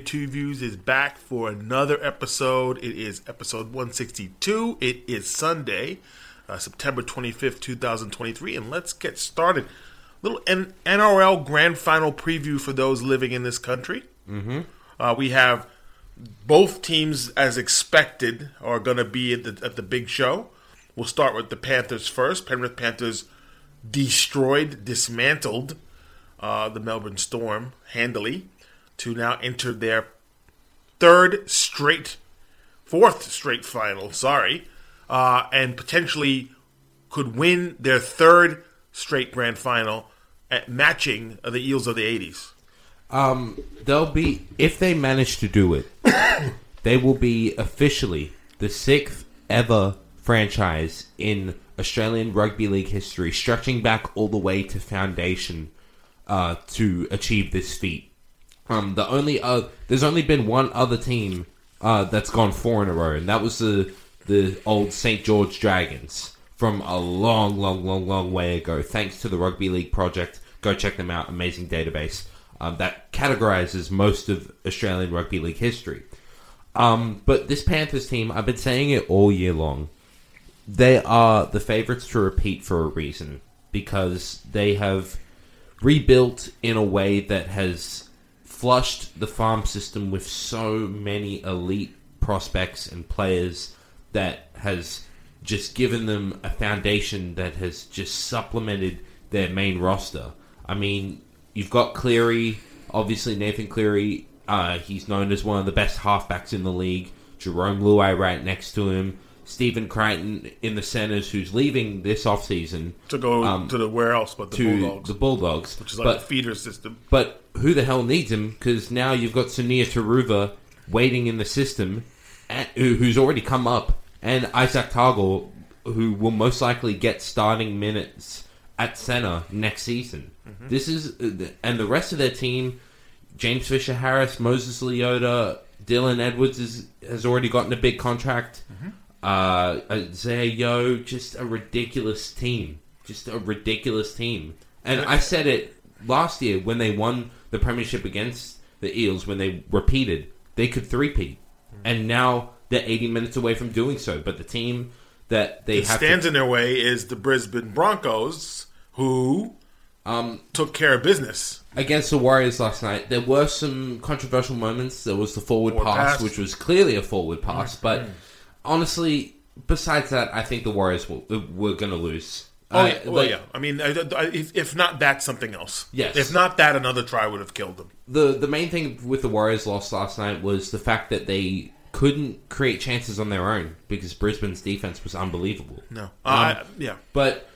Junior Two Views is back for another episode. It is episode 162. It is Sunday, uh, September 25th, 2023, and let's get started. Little N- NRL Grand Final preview for those living in this country. Mm-hmm. Uh, we have both teams, as expected, are going to be at the at the big show. We'll start with the Panthers first. Penrith Panthers destroyed, dismantled uh, the Melbourne Storm handily to now enter their third straight, fourth straight final, sorry, uh, and potentially could win their third straight grand final at matching the Eels of the 80s. Um, they'll be if they manage to do it, they will be officially the sixth ever franchise in Australian rugby league history, stretching back all the way to foundation uh, to achieve this feat. Um, the only uh, there's only been one other team uh, that's gone four in a row, and that was the the old St George Dragons from a long, long, long, long way ago. Thanks to the Rugby League Project, go check them out. Amazing database um, that categorizes most of Australian rugby league history. Um, but this Panthers team, I've been saying it all year long. They are the favorites to repeat for a reason because they have rebuilt in a way that has flushed the farm system with so many elite prospects and players that has just given them a foundation that has just supplemented their main roster. I mean, you've got Cleary, obviously Nathan Cleary. Uh, he's known as one of the best halfbacks in the league. Jarome Luai right next to him. Stephen Crichton in the centers, who's leaving this offseason To go Um, to the where else but the to Bulldogs, the Bulldogs. which is like but a feeder system. but who the hell needs him? Because now you've got Sunia Turuva waiting in the system, who, who's already come up, and Isaac Targel, who will most likely get starting minutes at center next season. Mm-hmm. This is, uh, and the rest of their team, James Fisher Harris, Moses Leota, Dylan Edwards is, has already gotten a big contract. Mm-hmm. Uh, Isaiah Yeo, just a ridiculous team. Just a ridiculous team. And I said it last year when they won the premiership against the Eels, when they repeated, they could three-peat. And now they're 80 minutes away from doing so. But the team that they It have stands to, in their way is the Brisbane Broncos, who um, took care of business. against the Warriors last night, there were some controversial moments. There was the forward, Forward pass, pass. which was clearly a forward pass. But honestly, besides that, I think the Warriors will, were going to lose. Oh Uh, yeah, well, like, yeah. I mean, I, I, if, if not that, something else. Yes. If not that, another try would have killed them. the the main thing with the Warriors loss last night was the fact that they couldn't create chances on their own because Brisbane's defense was unbelievable. No. Um, I yeah. But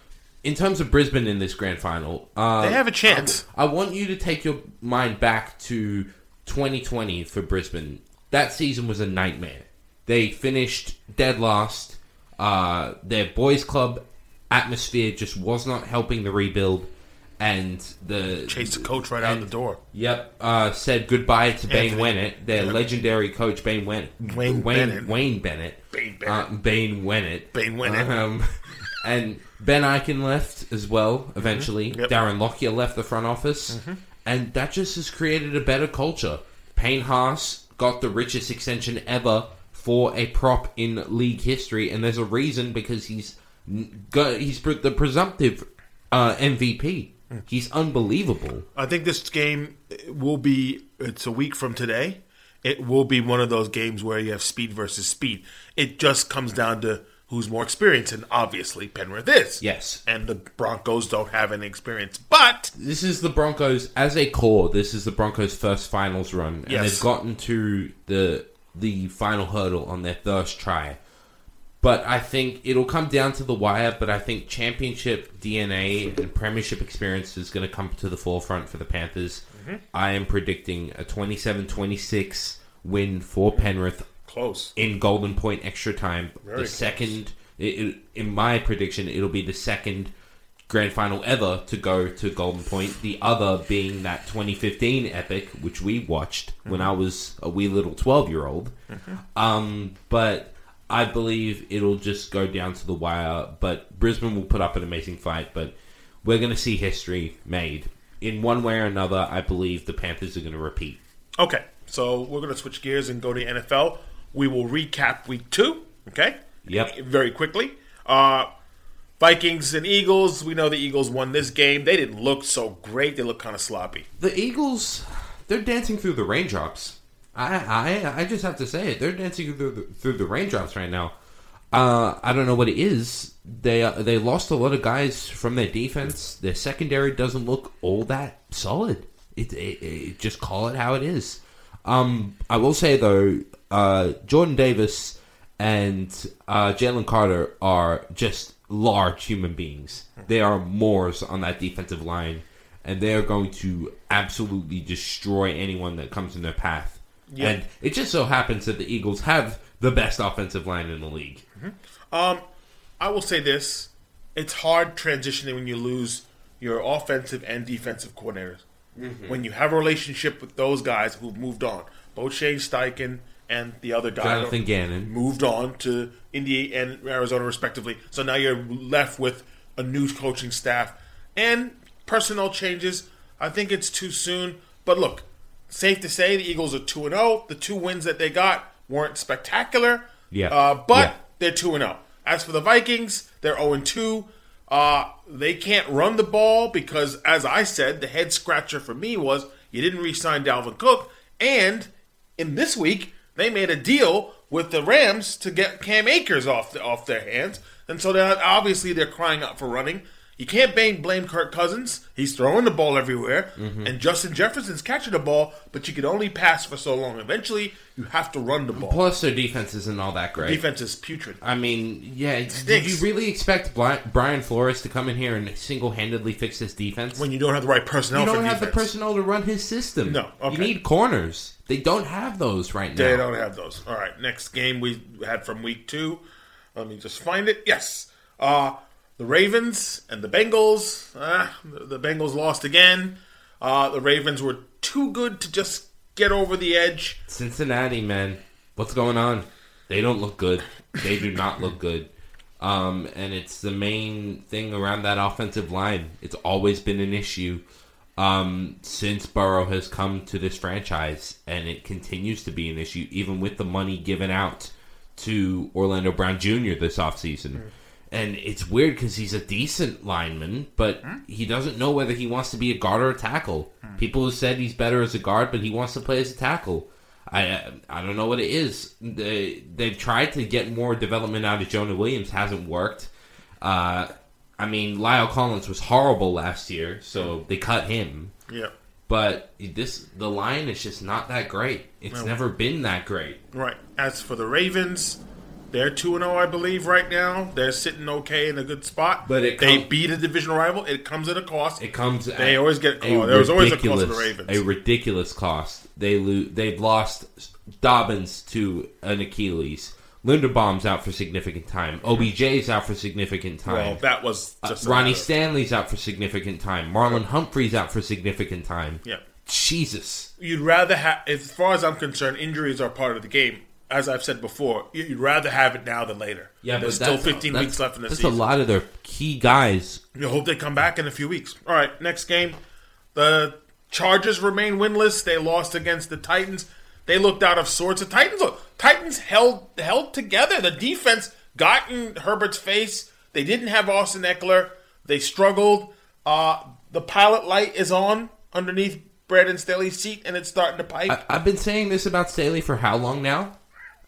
in terms of Brisbane in this grand final, uh, They have a chance. I, I want you to take your mind back to 2020 for Brisbane. That season was a nightmare. They finished dead last. Uh, their boys' club atmosphere just was not helping the rebuild, and the Chased the coach right out the door. Yep. Uh, said goodbye to Bane Anthony. Wennett, their legendary coach, Bane Wennett. Wayne Wayne Bennett. Wayne Bennett. Bane Uh, Bennett. Bane Wennett. Bane Wennett. Um, and Ben Ikin left as well, eventually. Mm-hmm. Yep. Darren Lockyer left the front office. And that just has created a better culture. Payne Haas got the richest extension ever for a prop in league history. And there's a reason because he's he's the presumptive uh, MVP. He's unbelievable. I think this game will be. It's a week from today. It will be one of those games where you have speed versus speed. It just comes down to who's more experienced, and obviously Penrith is. Yes. And the Broncos don't have any experience, but This is the Broncos as a core. This is the Broncos' first finals run, and Yes. they've gotten to the the final hurdle on their first try. But I think it'll come down to the wire. But I think championship DNA and premiership experience is going to come to the forefront for the Panthers. Mm-hmm. I am predicting a 27-26 win for Penrith close. in Golden Point extra time. Very the close. second, it, it, in my prediction, it'll be the second grand final ever to go to Golden Point. The other being that 2015 epic, which we watched when Mm-hmm. I was a wee little 12 year old. Um, but I believe it'll just go down to the wire. But Brisbane will put up an amazing fight. But we're going to see history made. In one way or another, I believe the Panthers are going to repeat. Okay. So we're going to switch gears and go to NFL. We will recap week two. Okay. Yep. Very quickly. Uh, Vikings and Eagles. We know the Eagles won this game. They didn't look so great. They look kind of sloppy. The Eagles, they're dancing through the raindrops. I I I just have to say it. They're dancing through the, through the raindrops right now. Uh, I don't know what it is. They uh, they lost a lot of guys from their defense. Their secondary doesn't look all that solid. It, it, it just call it how it is. Um, I will say though, uh, Jordan Davis and uh, Jalen Carter are just large human beings. They are Moors on that defensive line, and they are going to absolutely destroy anyone that comes in their path. Yeah. And it just so happens that the Eagles have the best offensive line in the league. Um, I will say this: it's hard transitioning when you lose your offensive and defensive coordinators. When you have a relationship with those guys who've moved on, both Shane Steichen and the other guy, Jonathan Gannon. moved on to Indy and Arizona respectively. So now you're left with a new coaching staff and personnel changes. I think it's too soon, but look, safe to say the Eagles are two and zero. The two wins that they got weren't spectacular. Yeah. uh, but Yeah. they're two and zero. As for the Vikings, they're zero and two. Uh, they can't run the ball because, as I said, the head scratcher for me was you didn't re-sign Dalvin Cook, and in this week they made a deal with the Rams to get Cam Akers off the, off their hands, and so they're obviously they're crying out for running. You can't blame, blame Kirk Cousins. He's throwing the ball everywhere, and Justin Jefferson's catching the ball, but you can only pass for so long. Eventually, you have to run the ball. Plus, their defense isn't all that great. Defense is putrid. I mean, yeah. Did you really expect Brian Flores to come in here and single-handedly fix this defense? When you don't have the right personnel you don't have the personnel to run his system. No, okay. You need corners. They don't have those right now. They don't have those. All right, next game we had from week two. Let me just find it. Yes, uh, the Ravens and the Bengals. Uh, the, the Bengals lost again. Uh, the Ravens were too good to just get over the edge. Cincinnati, man, what's going on? They don't look good. They do not look good. Um, and it's the main thing around that offensive line. It's always been an issue um, since Burrow has come to this franchise, and it continues to be an issue, even with the money given out to Orlando Brown Jr. this offseason. And it's weird because he's a decent lineman, but hmm? he doesn't know whether he wants to be a guard or a tackle. Hmm. People have said he's better as a guard, but he wants to play as a tackle. I uh, I don't know what it is. They they've tried to get more development out of Jonah Williams, hasn't worked. Uh, I mean, La'el Collins was horrible last year, so they cut him. Yeah, But this the line is just not that great. It's never been that great. right. As for the Ravens, they're two and zero, I believe, right now. They're sitting okay in a good spot. But it they com- beat a divisional rival. It comes at a cost. It comes. They at always get a caught. There's always a cost to the Ravens. A ridiculous cost. They lo- They've lost Dobbins to an Achilles. Linderbaum's out for significant time. OBJ's out for significant time. well, that was uh, just a Ronnie matter Stanley's out for significant time. Marlon Humphrey's out for significant time. Yeah. Jesus. you'd rather have, as far as I'm concerned, injuries are part of the game. As I've said before, you'd rather have it now than later. Yeah, there's still 15 weeks left in the That's season. a lot of their key guys. You hope they come back in a few weeks. All right, next game, the Chargers remain winless. They lost against the Titans. They looked out of sorts. The Titans, look, Titans held held together. The defense got in Herbert's face. They didn't have Austin Ekeler. They struggled. Uh, the pilot light is on underneath Brandon Staley's seat, and it's starting to pipe. I, I've been saying this about Staley for how long now?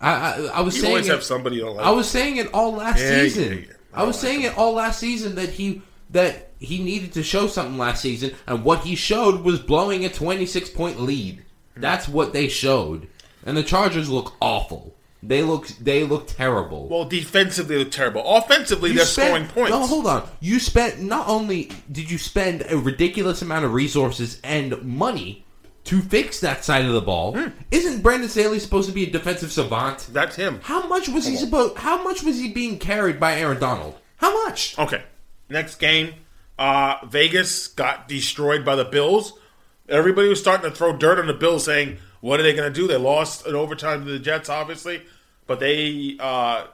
I I, I was you saying it- somebody you like. I was saying it all last Yeah, season. yeah, yeah. I was saying it all last season that he that he needed to show something last season, and what he showed was blowing a twenty six point lead. That's what they showed, and the Chargers look awful. They look they look terrible. well, defensively, they're terrible. Offensively, they're spent- scoring points. No, hold on. You spent not only did you spend a ridiculous amount of resources and money to fix that side of the ball. Hmm. Isn't Brandon Staley supposed to be a defensive savant? That's him. How much was he supposed? How much was he being carried by Aaron Donald? How much? Okay. Next game, uh, Vegas got destroyed by the Bills. Everybody was starting to throw dirt on the Bills, saying, "What are they going to do?" They lost in overtime to the Jets, obviously, but they uh,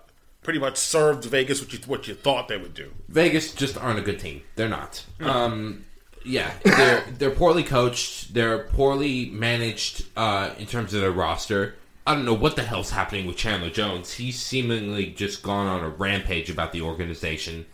pretty much served Vegas what you what you thought they would do. Vegas just aren't a good team. They're not. Um, Yeah, they're they're poorly coached. They're poorly managed uh, in terms of their roster. I don't know what the hell's happening with Chandler Jones. He's seemingly just gone on a rampage about the organization.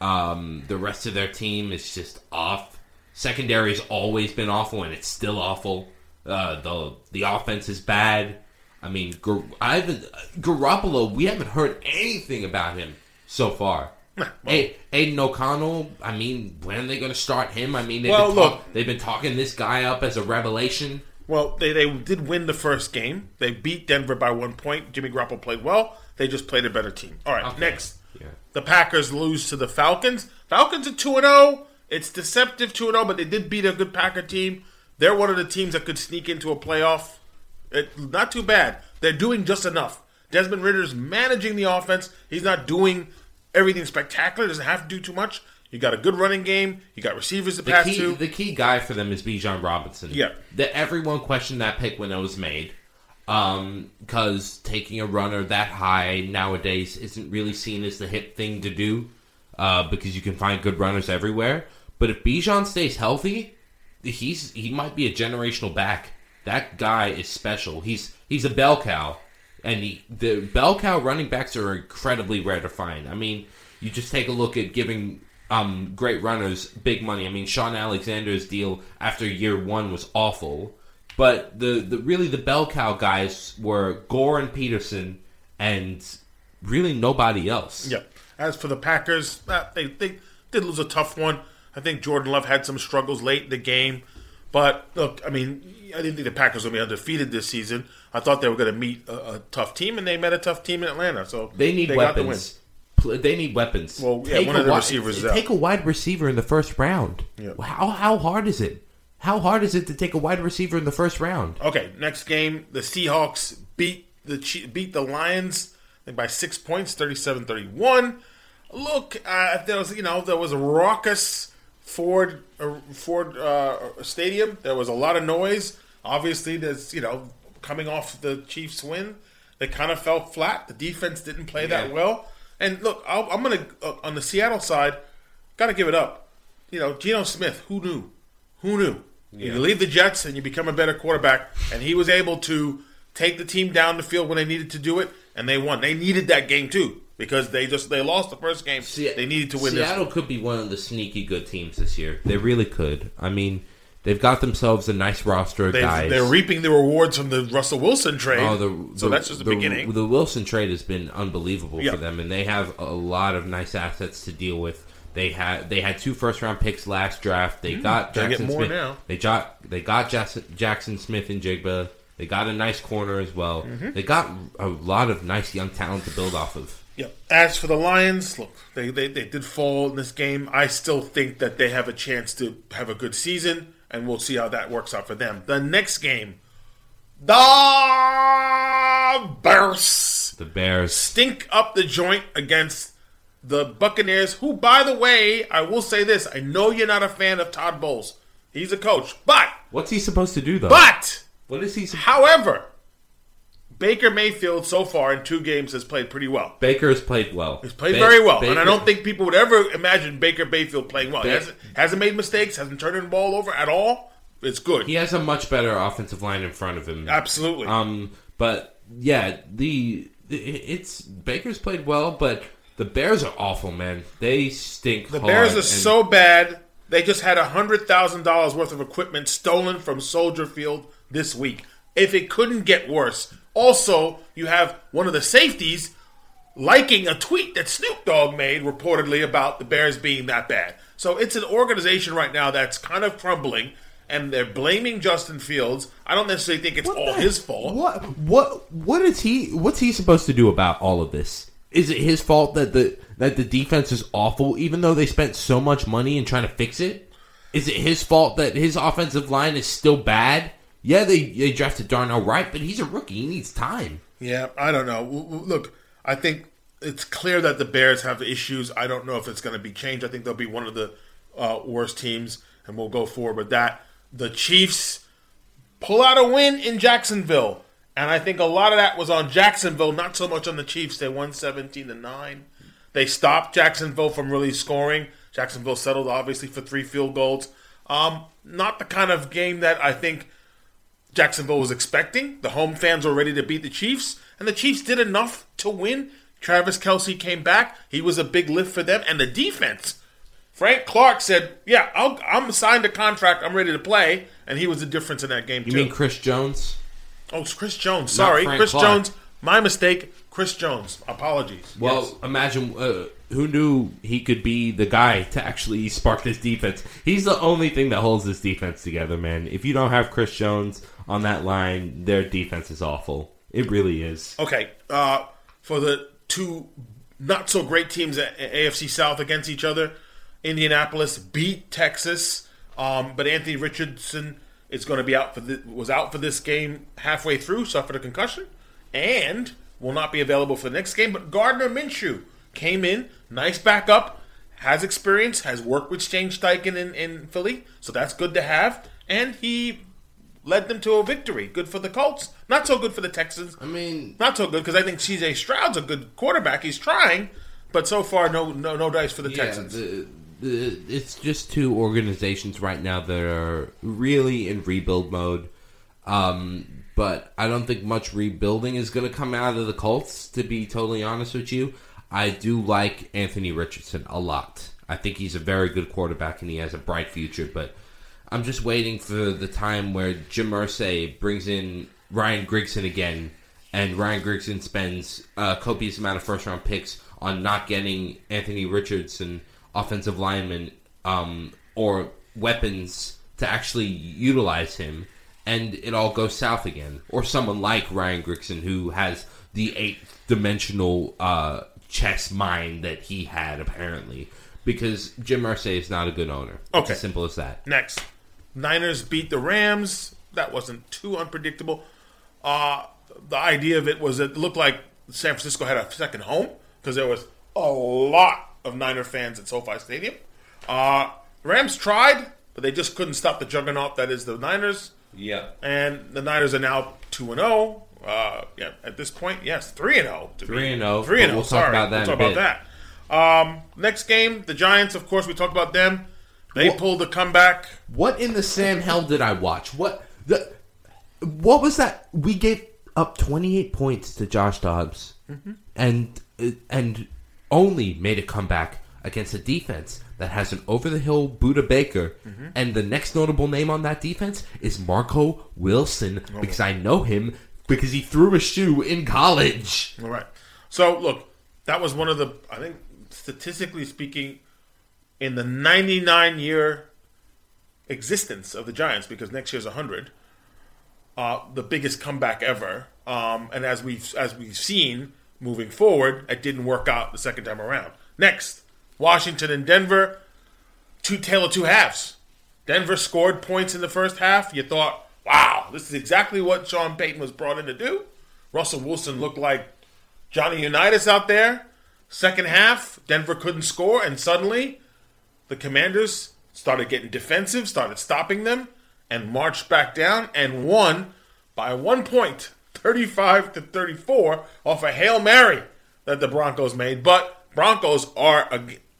Um, the rest of their team is just off. Secondary's always been awful, and it's still awful. Uh, the the offense is bad. I mean, Gar- I haven't Garoppolo. We haven't heard anything about him so far. Hey, Aidan O'Connell. I mean, when are they going to start him? I mean, they've, Well, been look. they've been talking this guy up as a revelation. Well, they, they did win the first game. They beat Denver by one point. Jimmy Garoppolo played well. They just played a better team. All right, Okay. next. Yeah. The Packers lose to the Falcons. Falcons are 2 0. It's deceptive 2 0, but they did beat a good Packer team. They're one of the teams that could sneak into a playoff. It, not too bad. They're doing just enough. Desmond Ridder's managing the offense. He's not doing everything spectacular. Doesn't have to do too much. You got a good running game. You got receivers to The pass key, to. the key guy for them is Bijan Robinson. Yeah. That everyone questioned that pick when it was made. Um, because taking a runner that high nowadays isn't really seen as the hip thing to do. Uh, because you can find good runners everywhere. But if Bijan stays healthy, he's he might be a generational back. That guy is special. He's he's a bell cow, and he, the bell cow running backs are incredibly rare to find. I mean, you just take a look at giving um, great runners big money. I mean, Shaun Alexander's deal after year one was awful, but the, the really the bell cow guys were Gore and Peterson, and really nobody else. Yeah. As for the Packers, uh, they, they did lose a tough one. I think Jordan Love had some struggles late in the game. But look, I mean, I didn't think the Packers would be undefeated this season. I thought they were going to meet a, a tough team, and they met a tough team in Atlanta. So They need got the win. weapons. Pl- They need weapons. Well, yeah, Take one of the wi- receivers is out. Take a wide receiver in the first round. Yeah. How how hard is it? How hard is it to take a wide receiver in the first round? Okay, next game, the Seahawks beat the beat the Lions I think by six points, 37-31. Look, uh, there was you know there was a raucous Ford uh, Ford uh, Stadium. There was a lot of noise. Obviously, there's you know coming off the Chiefs win, they kind of fell flat. The defense didn't play that well. And look, I'll, I'm gonna uh, on the Seattle side, got to give it up. You know, Geno Smith. Who knew? Who knew? You leave the Jets and you become a better quarterback, and he was able to take the team down the field when they needed to do it, and they won. They needed that game too because they just they lost the first game. Se- they needed to win Seattle could be one of the sneaky good teams this year. They really could. I mean, they've got themselves a nice roster of They, guys. they're reaping the rewards from the Russell Wilson trade. Oh, the, so the- that's just the, beginning. The Wilson trade has been unbelievable Yeah. for them, and they have a lot of nice assets to deal with. They had they had two first round picks last draft. They got Mm, get Jackson more Smith. now. They got they got Jackson, Jaxon Smith-Njigba. They got a nice corner as well. Mm-hmm. They got a lot of nice young talent to build off of. Yeah. As for the Lions, look, they, they, they did fall in this game. I still think that they have a chance to have a good season, and we'll see how that works out for them. The next game, the Bears The Bears. stink up the joint against the Buccaneers, who, by the way, I will say this: I know you're not a fan of Todd Bowles. He's a coach, but What's he supposed to do though? but what is he? sup- however, Baker Mayfield so far in two games has played pretty well. Baker has played well. He's played Ba- very well, and I don't think people would ever imagine Baker Mayfield playing well. He hasn't, hasn't made mistakes, hasn't turned the ball over at all. It's good. he has a much better offensive line in front of him. Absolutely. Um, but yeah, the it's Baker's played well, but the Bears are awful, man. They stink. the Bears are so bad. They just had hundred thousand dollars worth of equipment stolen from Soldier Field this week. If it couldn't get worse, also you have one of the safeties liking a tweet that Snoop Dogg made reportedly about the Bears being that bad. So it's an organization right now that's kind of crumbling, and they're blaming Justin Fields. I don't necessarily think it's all the- his fault. What what what is he? What's he supposed to do about all of this? Is it his fault that the that the defense is awful, even though they spent so much money in trying to fix it? Is it his fault that his offensive line is still bad? Yeah, they they drafted Darnell Wright, but he's a rookie. He needs time. Yeah, I don't know. Look, I think it's clear that the Bears have issues. I don't know if it's going to be changed. I think they'll be one of the uh, worst teams, and we'll go forward with that. The Chiefs pull out a win in Jacksonville, and I think a lot of that was on Jacksonville, not so much on the Chiefs. They won seventeen to nine. They stopped Jacksonville from really scoring. Jacksonville settled obviously for three field goals. Um, not the kind of game that I think Jacksonville was expecting. The home fans were ready to beat the Chiefs, and the Chiefs did enough to win. Travis Kelce came back. He was a big lift for them, and the defense. Frank Clark said, "Yeah, I'll, I'm signed a contract. I'm ready to play," and he was the difference in that game You too. mean Chris Jones? oh, it's Chris Jones. Sorry, Chris Clark. Jones. My mistake. Chris Jones. Apologies. Well, Yes. imagine uh, who knew he could be the guy to actually spark this defense. He's the only thing that holds this defense together, man. If you don't have Chris Jones on that line, their defense is awful. It really is. Okay, uh, for the two not so great teams at AFC South against each other, Indianapolis beat Texas, um, but Anthony Richardson is going to be out for the, was out for this game halfway through, suffered a concussion, and will not be available for the next game. But Gardner Minshew came in, nice backup, has experience, has worked with Shane Steichen in, in Philly, so that's good to have, and he led them to a victory. Good for the Colts. Not so good for the Texans. I mean, Not so good because I think CJ Stroud's a good quarterback. He's trying, but so far no no no dice for the yeah, Texans. the, the, it's just two organizations right now that are really in rebuild mode. Um, but I don't think much rebuilding is going to come out of the Colts. To be totally honest with you, I do like Anthony Richardson a lot. I think he's a very good quarterback and he has a bright future. But I'm just waiting for the time where Jim Irsay brings in Ryan Grigson again, and Ryan Grigson spends a copious amount of first round picks on not getting Anthony Richardson offensive lineman um, or weapons to actually utilize him, and it all goes south again. Or someone like Ryan Grigson who has the eight dimensional uh, chess mind that he had apparently. Because Jim Irsay is not a good owner. It's Okay. as simple as that. Next, Niners beat the Rams. That wasn't too unpredictable. Uh, the idea of it was it looked like San Francisco had a second home because there was a lot of Niner fans at SoFi Stadium. Uh, Rams tried, but they just couldn't stop the juggernaut that is the Niners. Yeah. And the Niners are now two and zero. Uh, yeah, at this point, yes, three and zero. 3 and 0, Three and zero. we'll talk Sorry, about that We'll talk about that. Um, next game, the Giants. Of course, we talked about them. They What- pulled the comeback. What in the Sam hell did I watch? What the? What was that? We gave up twenty eight points to Josh Dobbs, and and only made a comeback against a defense that has an over the hill Budda Baker, and the next notable name on that defense is Marco Wilson because I know him because he threw a shoe in college. All right. So look, that was one of the I think statistically speaking, in the 99 year existence of the Giants, because next year's 100, uh, the biggest comeback ever. Um, and as we've as we've seen moving forward, it didn't work out the second time around. Next, Washington and Denver, two tail of two halves. Denver scored points in the first half. You thought, wow, this is exactly what Sean Payton was brought in to do. Russell Wilson looked like Johnny Unitas out there. Second half, Denver couldn't score, and suddenly the Commanders started getting defensive, started stopping them, and marched back down and won by one point, 35 to 34, off a Hail Mary that the Broncos made. But Broncos are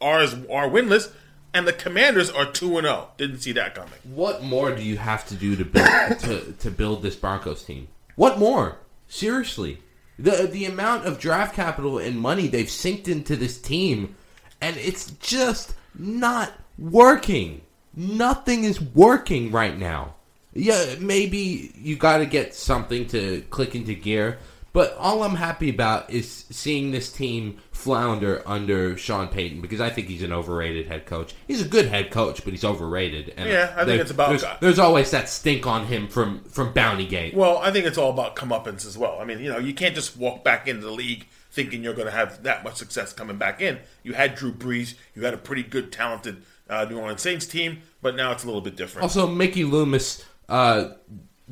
are, are winless, and the Commanders are 2 and 0. Didn't see that coming. What more do you have to do to build to, to build this Broncos team? What more? Seriously, the the amount of draft capital and money they've synced into this team, and it's just not working. Nothing is working right now. Yeah, maybe you got to get something to click into gear, but all I'm happy about is seeing this team flounder under Sean Payton because I think he's an overrated head coach. He's a good head coach, but he's overrated. And Yeah, I think it's about- there's, there's always that stink on him from from Bounty Gate. Well, I think it's all about comeuppance as well. I mean, you know, you can't just walk back into the league thinking you're going to have that much success coming back in. You had Drew Brees, you had a pretty good, talented uh, New Orleans Saints team, but now it's a little bit different. Also, Mickey Loomis uh,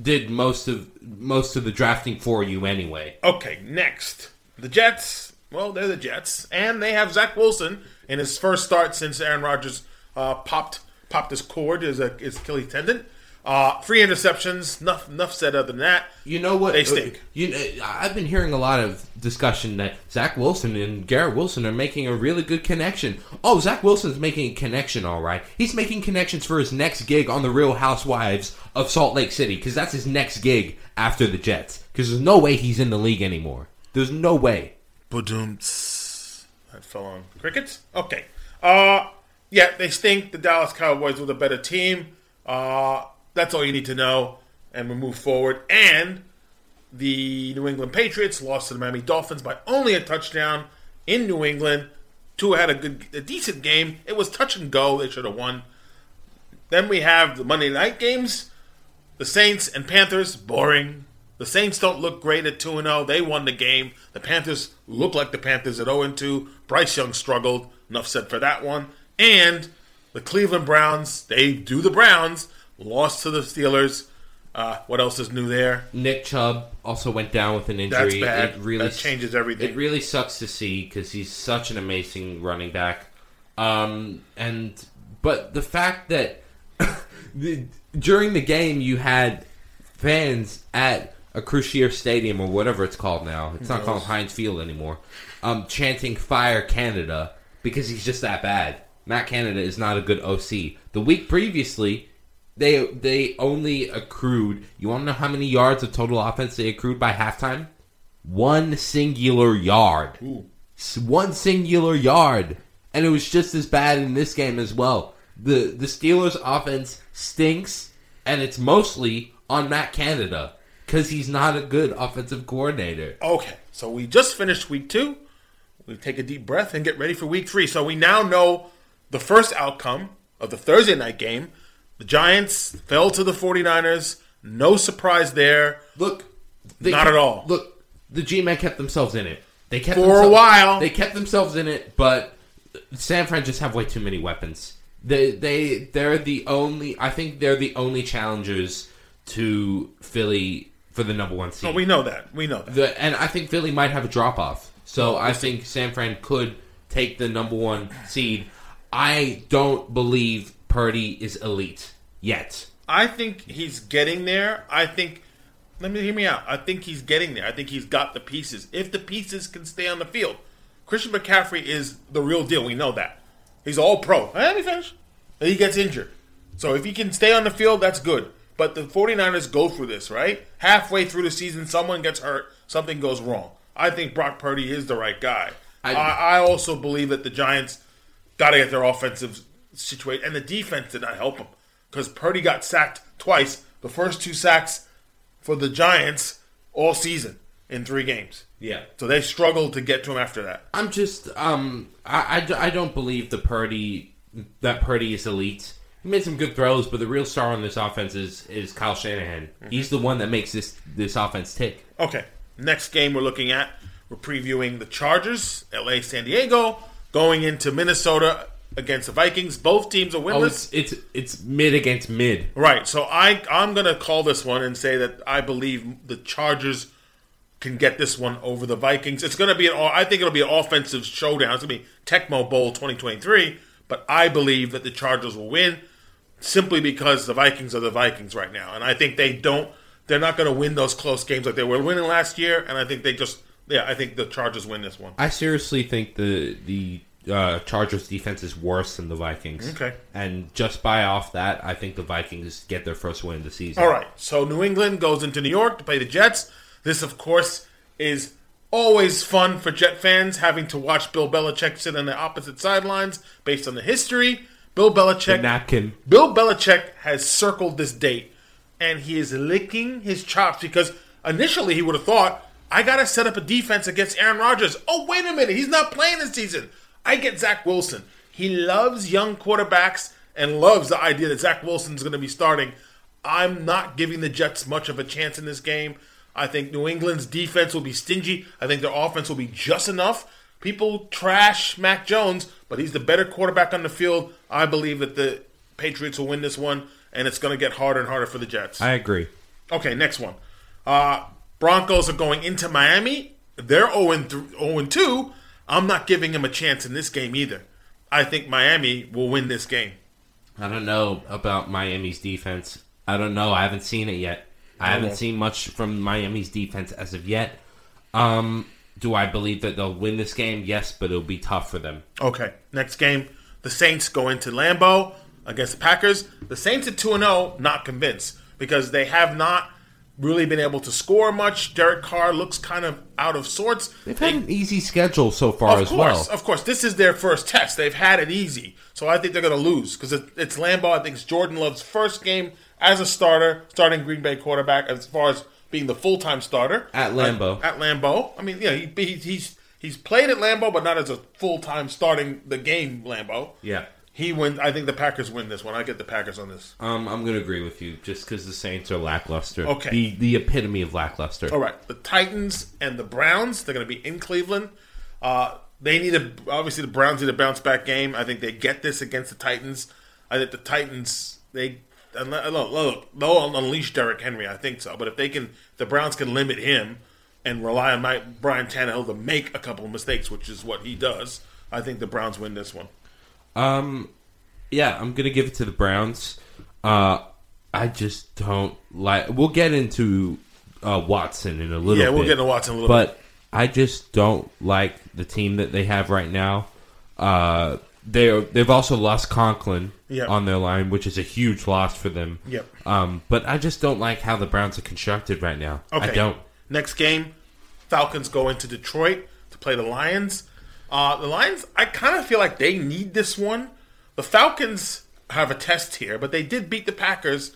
did most of most of the drafting for you anyway. Okay, next. The Jets. Well, they're the Jets. And they have Zach Wilson in his first start since Aaron Rodgers uh, popped popped his cord, his, uh, his Achilles tendon. Uh, three interceptions. Enough, enough said. Other than that, You know what? They stink. You I've been hearing a lot of discussion that Zach Wilson and Garrett Wilson are making a really good connection. Oh, Zach Wilson's making a connection, all right. He's making connections for his next gig on the Real Housewives of Salt Lake City because that's his next gig after the Jets. Because there's no way he's in the league anymore. There's no way. Badoomts. That fell on crickets. Okay. Uh, yeah, they stink. The Dallas Cowboys were the better team. Uh, that's all you need to know, and we move forward. And the New England Patriots lost to the Miami Dolphins by only a touchdown in New England. Tua had a good, a decent game. It was touch and go. They should have won. Then we have the Monday night games. The Saints and Panthers, boring. The Saints don't look great at 2 0. They won the game. The Panthers look like the Panthers at 0 2. Bryce Young struggled. Enough said for that one. And the Cleveland Browns, they do the Browns, lost to the Steelers. Uh, what else is new there? Nick Chubb also went down with an injury. That's bad. It really that changes everything. It really sucks to see because he's such an amazing running back. Um, and but the fact that the, during the game you had fans at Acrisure Stadium or whatever it's called now. It's not called Heinz Field anymore. Um, chanting "Fire Canada" because he's just that bad. Matt Canada is not a good OC. The week previously, they they only accrued. You want to know how many yards of total offense they accrued by halftime? One singular yard. S- One singular yard, and it was just as bad in this game as well. the The Steelers' offense stinks, and it's mostly on Matt Canada because he's not a good offensive coordinator. Okay, so we just finished week two. We take a deep breath and get ready for week three. So we now know the first outcome of the Thursday night game. The Giants fell to the 49ers. No surprise there. Look, they Not kept- at all. Look, the G-men kept themselves in it. They kept For a while. They kept themselves in it, but San Fran just have way too many weapons. They they they're the only. I think they're the only challengers to Philly for the number one seed. Oh, we know that. We know that. The, and I think Philly might have a drop off. So I think San Fran could take the number one seed. I don't believe Purdy is elite yet. I think he's getting there. I think. Let me hear me out. I think he's getting there. I think he's got the pieces. If the pieces can stay on the field, Christian McCaffrey is the real deal. We know that. He's all pro. Let me finish. And he gets injured. So if he can stay on the field, that's good. But the 49ers go through this, right? Halfway through the season, someone gets hurt, something goes wrong. I think Brock Purdy is the right guy. I, I- I also believe that the Giants got to get their offensive situation, and the defense did not help them because Purdy got sacked twice. The first two sacks for the Giants all season in three games. Yeah. So they struggled to get to him after that. I'm just um I, I, I don't believe the Purdy that Purdy is elite. He made some good throws, but the real star on this offense is is Kyle Shanahan. He's the one that makes this this offense tick. Okay, next game we're looking at, we're previewing the Chargers, LA, San Diego, going into Minnesota against the Vikings. Both teams are Oh, winless. it's it's it's mid against mid. Right. So I I'm gonna call this one and say that I believe the Chargers can get this one over the Vikings. It's gonna be an I think it'll be an offensive showdown. It's gonna be Tecmo Bowl 2023. But I believe that the Chargers will win simply because the Vikings are the Vikings right now, and I think they don't. They're not going to win those close games like they were winning last year, and I think they just yeah. I think the Chargers win this one. I seriously think the the uh, Chargers defense is worse than the Vikings. Okay. And just by off that, I think the Vikings get their first win of the season. All right. So New England goes into New York to play the Jets. This, of course, is always fun for Jet fans having to watch Bill Belichick sit on the opposite sidelines based on the history. Bill The Belichick. napkin. Bill Belichick has circled this date, and he is licking his chops because initially he would have thought, I got to set up a defense against Aaron Rodgers. Oh, wait a minute. He's not playing this season. I get Zach Wilson. He loves young quarterbacks and loves the idea that Zach Wilson's going to be starting. I'm not giving the Jets much of a chance in this game. I think New England's defense will be stingy. I think their offense will be just enough. People trash Mac Jones, but he's the better quarterback on the field. I believe that the Patriots will win this one, and it's going to get harder and harder for the Jets. I agree. Okay, next one. Uh, Broncos are going into Miami. They're 0 2. I'm not giving him a chance in this game either. I think Miami will win this game. I don't know about Miami's defense. I don't know. I haven't seen it yet. I haven't seen much from Miami's defense as of yet. Um, do I believe that they'll win this game? Yes, but it'll be tough for them. Okay, next game, the Saints go into Lambeau against the Packers. The Saints at 2 0, not convinced because they have not really been able to score much. Derek Carr looks kind of out of sorts. They've had an easy schedule so far Of as course, well. of course. This is their first test. They've had it easy. So I think they're going to lose because it, it's Lambeau. I think it's Jordan Love's first game as a starter, starting Green Bay quarterback as far as being the full time starter. At Lambeau. At, at Lambeau. I mean, yeah, he, he, he's he's played at Lambeau, but not as a full time starting the game Lambeau. Yeah. He wins. I think the Packers win this one. I get the Packers on this. Um, I'm going to agree with you just because the Saints are lackluster. Okay. The, the epitome of lackluster. All right, the Titans and the Browns. They're going to be in Cleveland. Uh, they need a obviously the Browns need a bounce back game. I think they get this against the Titans. I think the Titans they look, look they'll unleash Derrick Henry. I think so. But if they can, the Browns can limit him and rely on Mike, Brian Tannehill to make a couple of mistakes, which is what he does. I think the Browns win this one. Um, yeah, I'm gonna give it to the Browns. Uh, I just don't like. We'll get into uh, Watson in a little. Yeah, we'll bit, get into Watson a little but I just don't like the team that they have right now. Uh, they they've also lost Conklin Yep. on their line, which is a huge loss for them. Yep. Um, but I just don't like how the Browns are constructed right now. Okay. I don't. Next game, Falcons go into Detroit to play the Lions. Uh, the Lions, I kind of feel like they need this one. The Falcons have a test here, but they did beat the Packers.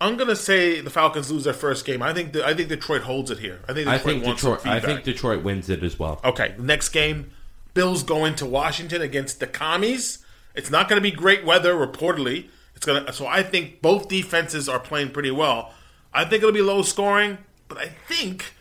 I'm gonna say the Falcons lose their first game. I think the, I think Detroit holds it here. I think Detroit I think wants Detroit. I think Detroit wins it as well. Okay, next game, Bills go into Washington against the Commies. It's not going to be great weather, reportedly. It's gonna. So I think both defenses are playing pretty well. I think it'll be low scoring, but I think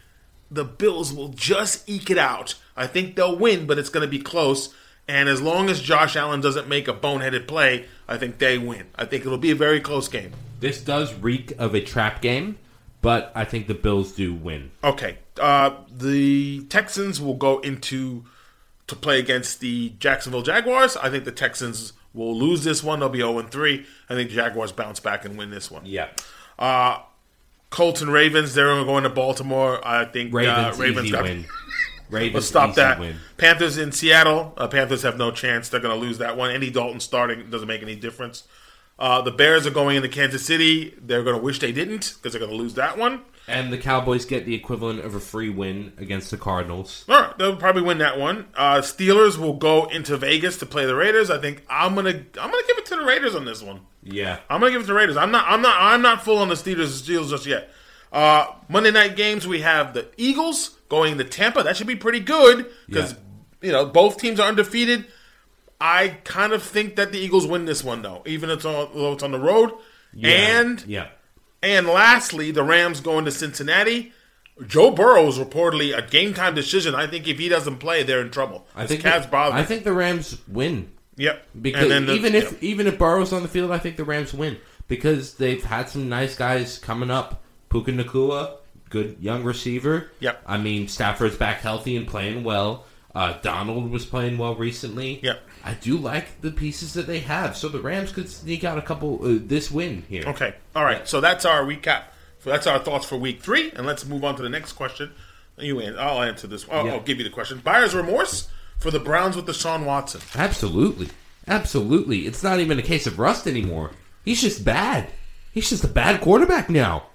the Bills will just eke it out. I think they'll win, but it's going to be close. And as long as Josh Allen doesn't make a boneheaded play, I think they win. I think it'll be a very close game. This does reek of a trap game, but I think the Bills do win. Okay. Uh, the Texans will go into to play against the Jacksonville Jaguars. I think the Texans will lose this one. They'll be 0 3. I think the Jaguars bounce back and win this one. Yeah. Uh, Colts and Ravens, they're going to Baltimore. I think Ravens, uh, Ravens got win. Ravens Let's stop that. Win. Panthers in Seattle. Uh, Panthers have no chance. They're going to lose that one. Andy Dalton starting doesn't make any difference. Uh, the Bears are going into Kansas City. They're going to wish they didn't because they're going to lose that one. And the Cowboys get the equivalent of a free win against the Cardinals. All right, they'll probably win that one. Uh, Steelers will go into Vegas to play the Raiders. I think I'm gonna I'm gonna give it to the Raiders on this one. Yeah. I'm gonna give it to the Raiders. I'm not I'm not I'm not full on the Steelers Steelers just yet. Uh, Monday night games we have the Eagles going to Tampa. That should be pretty good because Yeah. you know both teams are undefeated. I kind of think that the Eagles win this one though, even if it's on, though it's on the road. Yeah. And yeah. and lastly, the Rams going to Cincinnati. Joe Burrow is reportedly a game time decision. I think if he doesn't play, they're in trouble. I think Cavs the, bother. I think the Rams win Yep. because the- even if yep. even if Burrow's on the field, I think the Rams win because they've had some nice guys coming up. Puka Nacua, good young receiver. Yep. I mean Stafford's back healthy and playing well. Uh, Donald was playing well recently. Yep. I do like the pieces that they have, so the Rams could sneak out a couple uh, this win here. Okay. All right. So that's our recap. So that's our thoughts for week three, and let's move on to the next question. You, I'll answer this. I'll, Yeah. I'll give you the question. Buyer's remorse for the Browns with Deshaun Watson. Absolutely. Absolutely. It's not even a case of rust anymore. He's just bad. He's just a bad quarterback now.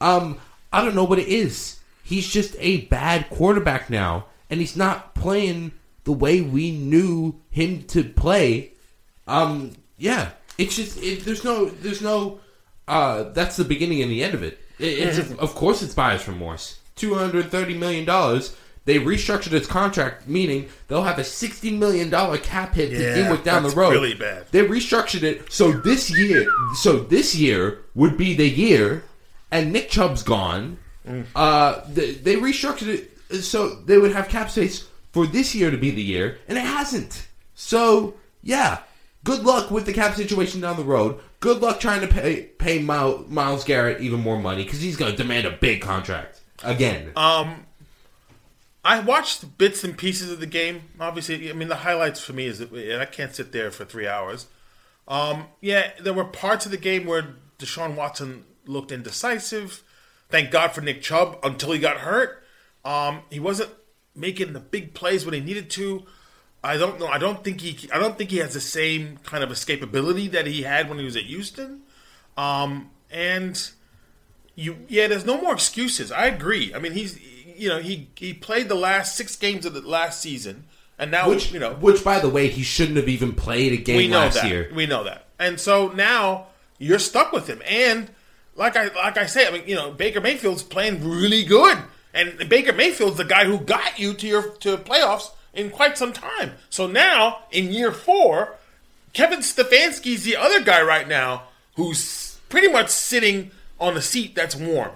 Um, I don't know what it is. He's just a bad quarterback now, and he's not playing the way we knew him to play. Um, yeah. It's just it, there's no there's no uh that's the beginning and the end of it. it it's of course it's buyer's remorse. Two hundred thirty million dollars. They restructured his contract, meaning they'll have a sixty million dollar cap hit to Yeah, deal with down the road. really bad. They restructured it so this year, so this year would be the year, and Nick Chubb's gone. Mm. Uh, they, they restructured it so they would have cap space for this year to be the year, and it hasn't. So yeah, good luck with the cap situation down the road. Good luck trying to pay pay Miles, Myles Garrett even more money because he's going to demand a big contract again. Um, I watched bits and pieces of the game. Obviously, I mean the highlights for me is that I can't sit there for three hours. Um, yeah, there were parts of the game where Deshaun Watson looked indecisive. Thank God for Nick Chubb until he got hurt. Um, he wasn't making the big plays when he needed to. I don't know. I don't think he. I don't think he has the same kind of escapability that he had when he was at Houston. Um, and you, yeah, there's no more excuses. I agree. I mean, he's, you know, he he played the last six games of the last season, and now Which, you know, which by the way, he shouldn't have even played a game we know last that. year. We know that. And so now you're stuck with him. And like I like I say, I mean, you know, Baker Mayfield's playing really good. And Baker Mayfield's the guy who got you to your to playoffs in quite some time. So now in year four, Kevin Stefanski's the other guy right now who's pretty much sitting on a seat that's warm.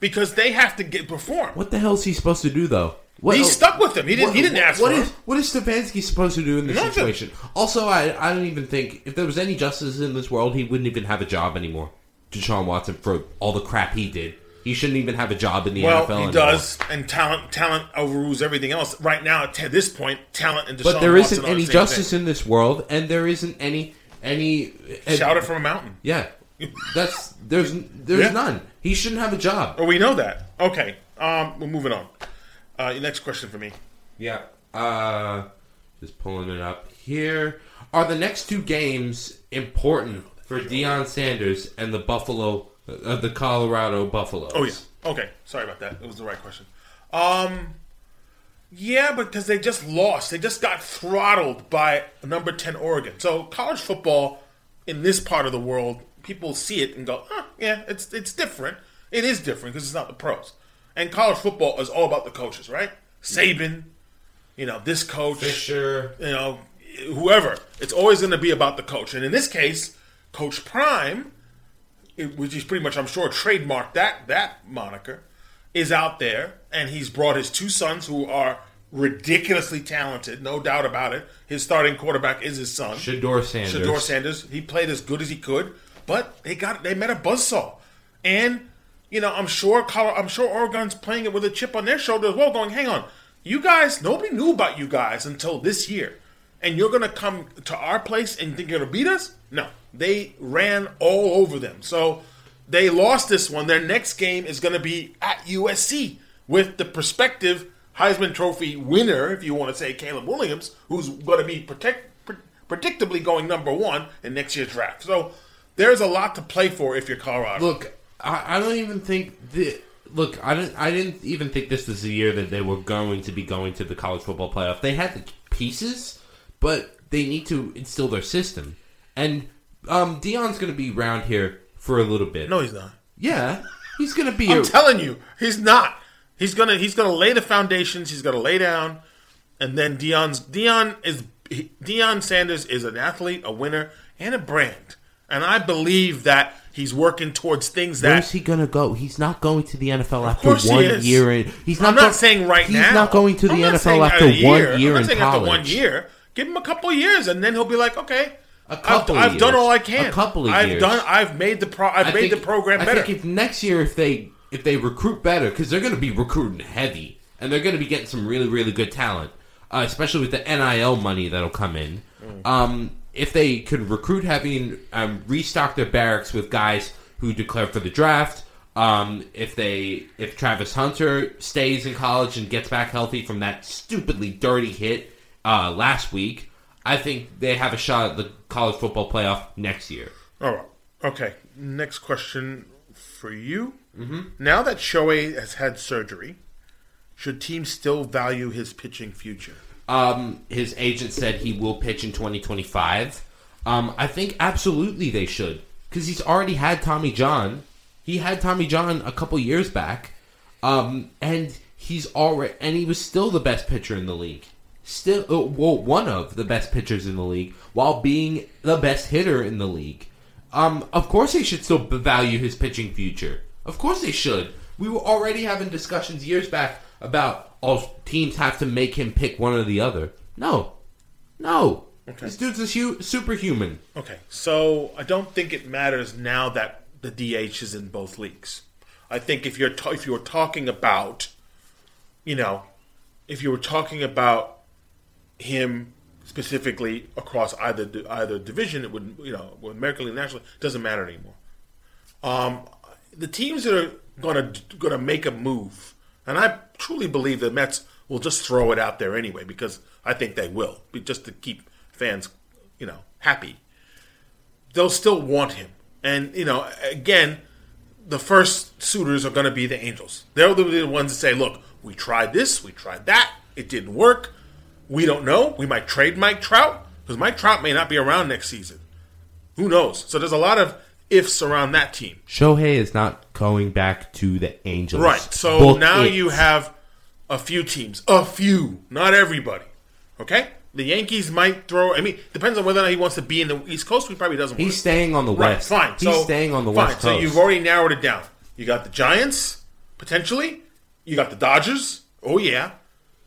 Because they have to get perform. What the hell is he supposed to do though? What, He's stuck with them. He didn't. he didn't ask what for is what is Stefanski supposed to do in this Nothing. situation? Also, I I don't even think if there was any justice in this world, he wouldn't even have a job anymore. Deshaun Watson for all the crap he did, he shouldn't even have a job in the Well, NFL. he anymore. does, and talent talent overrules everything else. Right now, at this point, talent and Deshaun But there isn't the any same justice thing. in this world, and there isn't any any. Shout it from a mountain. Yeah, that's there's there's Yeah. none. He shouldn't have a job. Oh, we know that. Okay, um, we're moving on. Uh, your next question for me. Yeah. Uh, just pulling it up here. Are the next two games important for Deion Sanders and the Buffalo, uh, the Colorado Buffaloes? Oh yeah. Okay, sorry about that. It was the right question. Um, yeah, because they just lost. They just got throttled by number ten Oregon. So college football in this part of the world, people see it and go, huh, yeah, it's it's different. It is different because it's not the pros. And college football is all about the coaches, right? Saban, you know, this coach, Fisher. you know, whoever. It's always going to be about the coach. And in this case, Coach Prime, it- which is pretty much, I'm sure, trademarked that that moniker, is out there, and he's brought his two sons, who are ridiculously talented, no doubt about it. His starting quarterback is his son, Shedeur Sanders. Shedeur Sanders. He played as good as he could, but they got they met a buzzsaw, and you know I'm sure I'm sure Oregon's playing it with a chip on their shoulder as well, going, "Hang on, you guys, nobody knew about you guys until this year, and you're gonna come to our place and think you're gonna beat us? No, they ran all over them. So they lost this one. Their next game is gonna be at USC with the prospective Heisman Trophy winner, if you want to say Caleb Williams, who's going to be protect, pre- predictably going number one in next year's draft. So there's a lot to play for if you're Colorado. Look, I, I don't even think the look. I didn't. I didn't even think this was the year that they were going to be going to the college football playoff. They had the pieces, but they need to instill their system. And um, Deion's going to be around here for a little bit. no, he's not. Yeah, he's going to be. I'm a, telling you, he's not. He's gonna he's gonna lay the foundations. He's gonna lay down, and then Deion's Deion is he- Deion Sanders is an athlete, a winner, and a brand. And I believe that he's working towards things that Where's he gonna go? He's not going to the NFL after course he one year. In, he's not. I'm not go- saying right he's now. He's not going to the NFL after a year. one I'm not in saying college. After one year, give him a couple years, and then he'll be like, okay, A couple I've, I've done all I can. A couple of I've years. done. I've made the pro. I've I made think- the program I better. think if next year, if they if they recruit better, because they're going to be recruiting heavy, and they're going to be getting some really really good talent, uh, especially with the NIL money that'll come in. Mm. Um, if they could recruit heavy and um, restock their barracks with guys who declare for the draft. Um, if they if Travis Hunter stays in college and gets back healthy from that stupidly dirty hit uh, last week, I think they have a shot at the college football playoff next year. All right. Okay. Next question for you. Mm-hmm. Now that Shohei has had surgery, should teams still value his pitching future? Um, his agent said he will pitch in 2025. Um, I think absolutely they should because he's already had Tommy John. He had Tommy John a couple years back, um, and he's already and he was still the best pitcher in the league. Still, uh, well, one of the best pitchers in the league, while being the best hitter in the league. Um, of course, they should still value his pitching future. Of course, they should. We were already having discussions years back about all teams have to make him pick one or the other. No, no. This dude's a hu- superhuman. Okay. So I don't think it matters now that the DH is in both leagues. I think if you're ta- if you were talking about, you know, if you were talking about him specifically across either either division, it would you know, American League National, doesn't matter anymore. Um, the teams that are going to make a move, and I truly believe the Mets will just throw it out there anyway because I think they will, just to keep fans, you know, happy. They'll still want him, and you know, again, the first suitors are going to be the Angels. They're the ones that say, "Look, we tried this, we tried that, it didn't work. We don't know. We might trade Mike Trout because Mike Trout may not be around next season. Who knows? So there's a lot of ifs around that team." Shohei is not going back to the Angels. Right. So Book now you have a few teams, a few, not everybody. Okay. The Yankees might throw. I mean, depends on whether or not he wants to be in the East Coast. He probably doesn't. He's staying on the right. West. Fine. He's so, staying on the fine. West So you've already narrowed it down. You got the Giants potentially. You got the Dodgers. Oh yeah.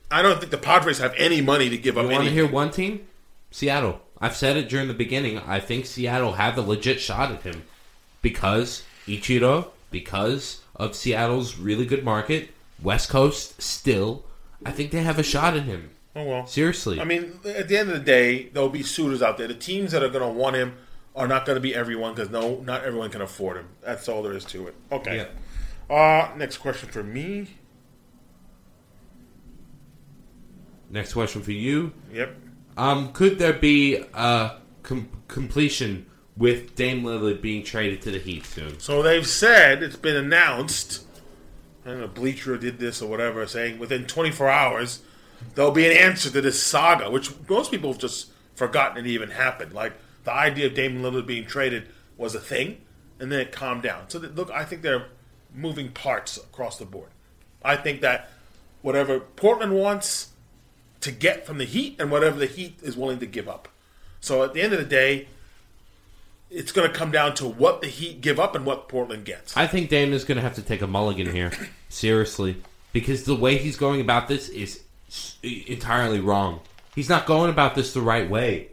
I don't think the Padres have any money to give up. You want to hear one team? Seattle. I've said it during the beginning. I think Seattle have a legit shot at him because Ichiro, because of Seattle's really good market, West Coast still. I think they have a shot at him. Oh well. Seriously. I mean, at the end of the day, there'll be suitors out there. The teams that are going to want him are not going to be everyone because no, not everyone can afford him. That's all there is to it. Okay. Uh, next question for me. Next question for you. Yep. Um, could there be a com- completion with Dame Lillard being traded to the Heat soon? So they've said it's been announced. I don't know, Bleacher did this or whatever, saying within 24 hours there'll be an answer to this saga, which most people have just forgotten it even happened. Like the idea of Dame Lillard being traded was a thing, and then it calmed down. So that, look, I think they're moving parts across the board. I think that whatever Portland wants to get from the Heat, and whatever the Heat is willing to give up. So at the end of the day, it's going to come down to what the Heat give up and what Portland gets. I think Dame is going to have to take a mulligan here. Seriously. Because the way he's going about this is entirely wrong. He's not going about this the right way.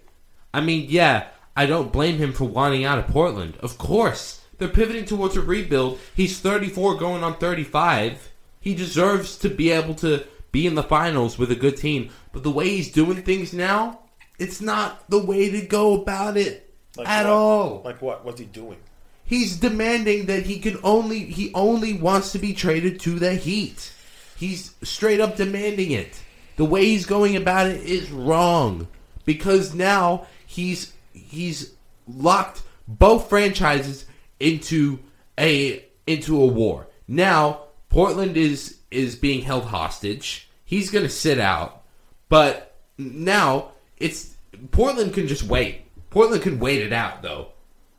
I mean, yeah, I don't blame him for wanting out of Portland. Of course. They're pivoting towards a rebuild. He's 34 going on 35. He deserves to be able to be in the finals with a good team. But the way he's doing things now, it's not the way to go about it Like at what? all. Like what? What's he doing? He's demanding that he can only he only wants to be traded to the Heat. He's straight up demanding it. The way he's going about it is wrong because now he's he's locked both franchises into a into a war. Now Portland is is being held hostage. He's going to sit out. But now it's Portland can just wait. Portland can wait it out though.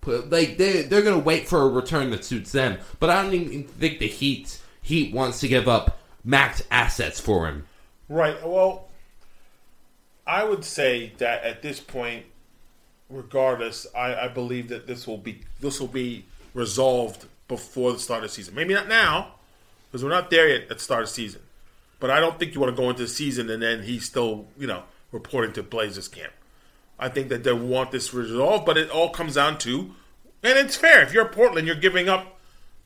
Like they they're gonna wait for a return that suits them. But I don't even think the Heat Heat wants to give up max assets for him. Right. Well, I would say that at this point, regardless, I, I believe that this will be this will be resolved before the start of the season. Maybe not now, because we're not there yet at the start of the season. But I don't think you want to go into the season and then he's still, you know, reporting to Blazers camp. I think that they want this resolved, but it all comes down to, and it's fair. If you're Portland, you're giving up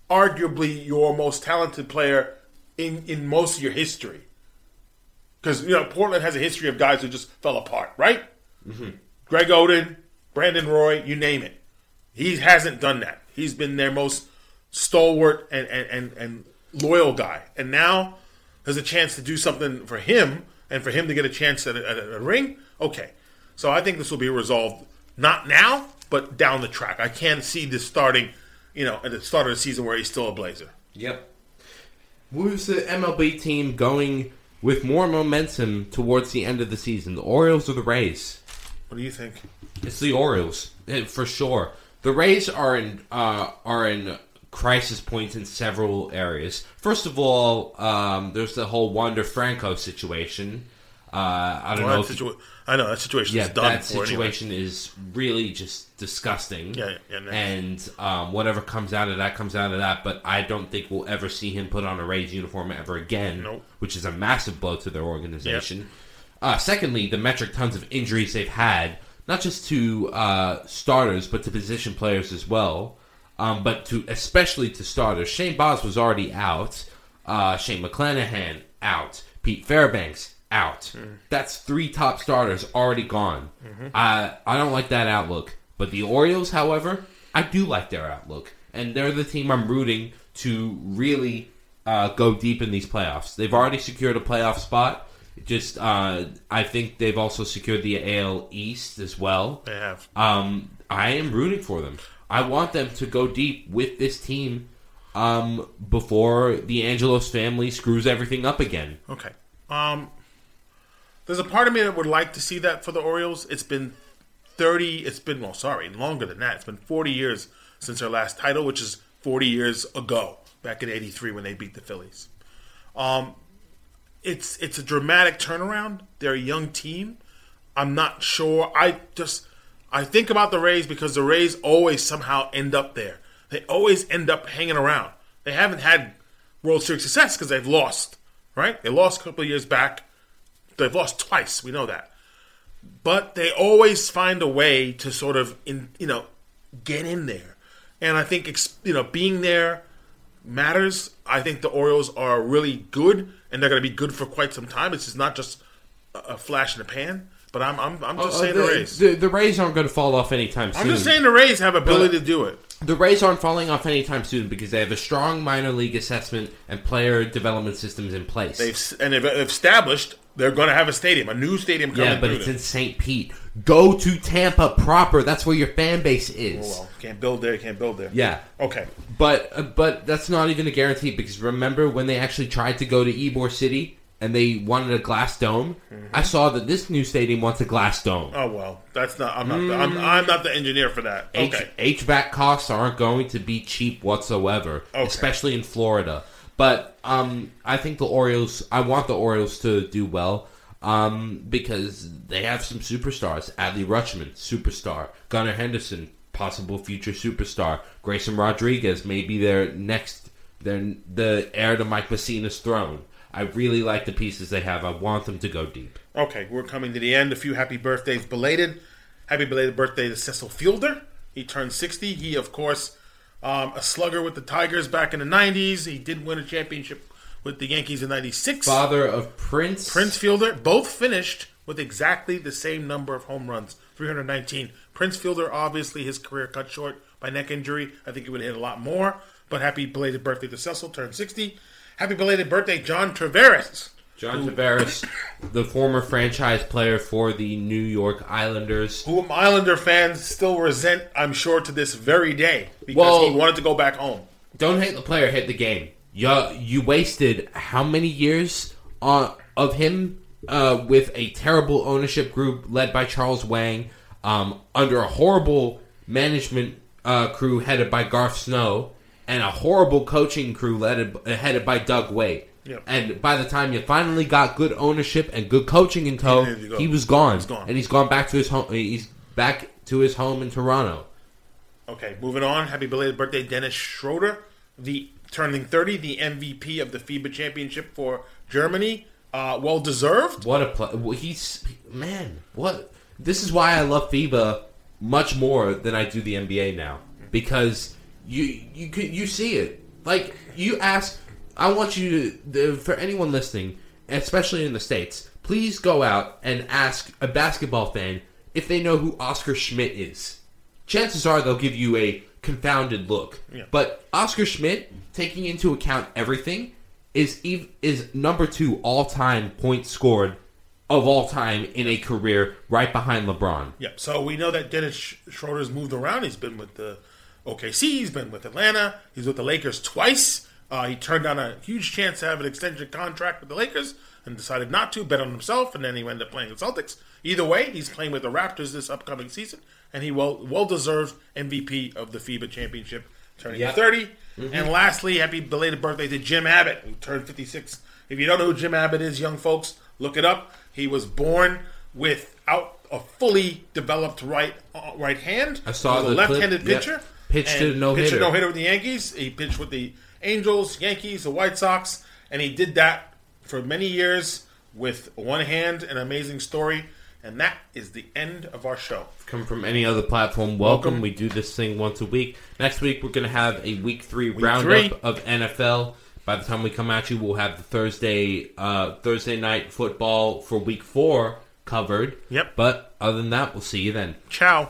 arguably your most talented player in in most of your history. Because you know Portland has a history of guys who just fell apart, right? Mm-hmm. Greg Oden, Brandon Roy, you name it. He hasn't done that. He's been their most stalwart and and, and, and loyal guy, and now there's a chance to do something for him and for him to get a chance at a, at a ring. Okay, so I think this will be resolved not now, but down the track. I can't see this starting, you know, at the start of the season where he's still a Blazer. Yep. Who's the MLB team going with more momentum towards the end of the season? The Orioles or the Rays? What do you think? It's the Orioles eh, for sure. The Rays are in uh, are in crisis points in several areas. First of all, um, there's the whole Wander Franco situation. Uh, I don't Well, know. that situa- I know that situation yeah, is done that for anyway. situation is really just disgusting. Yeah, yeah, yeah. and um, whatever comes out of that comes out of that. But I don't think we'll ever see him put on a Rays uniform ever again, Nope. which is a massive blow to their organization. Uh, secondly, the metric tons of injuries they've had, not just to uh, starters but to position players as well. Um, but to especially to starters, Shane Baz was already out. Uh, Shane McClanahan out. Pete Fairbanks out. That's three top starters already gone. Uh, I don't like that outlook. But the Orioles, however, I do like their outlook. and they're the team I'm rooting to really uh, go deep in these playoffs. They've already secured a playoff spot. Just, uh, I think they've also secured the AL East as well. They have. Um, I am rooting for them. I want them to go deep with this team um, before the Angelos family screws everything up again. Okay. Um, there's a part of me that would like to see that for the Orioles. It's been 30, it's been, well, sorry, longer than that. It's been 40 years since their last title, which is 40 years ago, back in 83 when they beat the Phillies. Um, it's it's a dramatic turnaround. They're a young team. I'm not sure. I just I think about the Rays because the Rays always somehow end up there. They always end up hanging around. They haven't had World Series success because they've lost, right? They lost a couple years back. They've lost twice. We know that. But they always find a way to sort of, in, you know, get in there. And I think, you know, being there matters. I think the Orioles are really good, and they're going to be good for quite some time. It's just not just a flash in the pan. But I'm, I'm, I'm just saying the, the, Rays. The, the Rays aren't going to fall off anytime soon. I'm just saying the Rays have ability to do it. The Rays aren't falling off anytime soon because they have a strong minor league assessment and player development systems in place. They've and they've established they're going to have a stadium, a new stadium coming yeah, but it's there. in St. Pete. Go to Tampa proper. That's where your fan base is. Oh, well, can't build there, can't build there. Yeah. Okay. But uh, but that's not even a guarantee because remember when they actually tried to go to Ybor City and they wanted a glass dome? I saw that this new stadium wants a glass dome. Oh well, that's not. I'm not. The, I'm, I'm not the engineer for that. H- Okay. HVAC costs aren't going to be cheap whatsoever, Okay. especially in Florida. But um, I think the Orioles. I want the Orioles to do well um, because they have some superstars. Adley Rutschman, superstar. Gunnar Henderson, possible future superstar. Grayson Rodriguez, maybe their next, their the heir to Mike Mussina's throne. I really like the pieces they have. I want them to go deep. Okay, we're coming to the end. A few happy birthdays belated. Happy belated birthday to Cecil Fielder. He turned 60. He, of course, um, a slugger with the Tigers back in the 90s. He did win a championship with the Yankees in 96. Father of Prince. Prince Fielder both finished with exactly the same number of home runs 319. Prince Fielder, obviously, his career cut short by neck injury. I think he would have hit a lot more. But happy belated birthday to Cecil, turned 60. Happy belated birthday, John Tavares. John Tavares, the former franchise player for the New York Islanders. whom Islander fans still resent, I'm sure, to this very day because Well- he wanted to go back home. Don't hate the player, hate the game. You, you wasted how many years uh, of him uh, with a terrible ownership group led by Charles Wang, um, under a horrible management uh, crew headed by Garth Snow, and a horrible coaching crew led, headed by Doug Weight. Yep. And by the time you finally got good ownership and good coaching in tow, There you go. he was gone. He's gone. and he's gone back to his home. He's back to his home in Toronto. Okay, moving on. Happy belated birthday, Dennis Schroeder, the turning 30, the MVP of the FIBA championship for Germany. Uh, well deserved. What a play! well, He's man. What? This is why I love FIBA much more than I do the NBA now because you you could you see it. Like you ask, I want you to for anyone listening, especially in the states, please go out and ask a basketball fan if they know who Oscar Schmidt is. Chances are they'll give you a confounded look. Yeah. But Oscar Schmidt, taking into account everything, is ev- is number two all time points scored of all time in a career, right behind LeBron. Yep. So we know that Dennis Sch- Schroeder's moved around. He's been with the OKC. He's been with Atlanta. He's with the Lakers twice. Uh, he turned down a huge chance to have an extension contract with the Lakers and decided not to. Bet on himself, and then he ended up playing with Celtics. Either way, he's playing with the Raptors this upcoming season, and he well well deserved MVP of the FIBA championship, turning Yep. 30. And lastly, happy belated birthday to Jim Abbott, who turned 56. If you don't know who Jim Abbott is, young folks, look it up. He was born without a fully developed right uh, right hand. I saw He was a the clip, left-handed yep. Pitched and a no-hitter. Pitched a no-hitter with the Yankees. He pitched with the Angels, Yankees, the White Sox, and he did that for many years with one hand. An amazing story. And that is the end of our show. Come from any other platform, welcome. Welcome. We do this thing once a week. Next week, we're going to have a week three Week roundup three. of NFL. By the time we come at you, we'll have the Thursday uh, Thursday night football for week four covered. Yep. But other than that, we'll see you then. Ciao.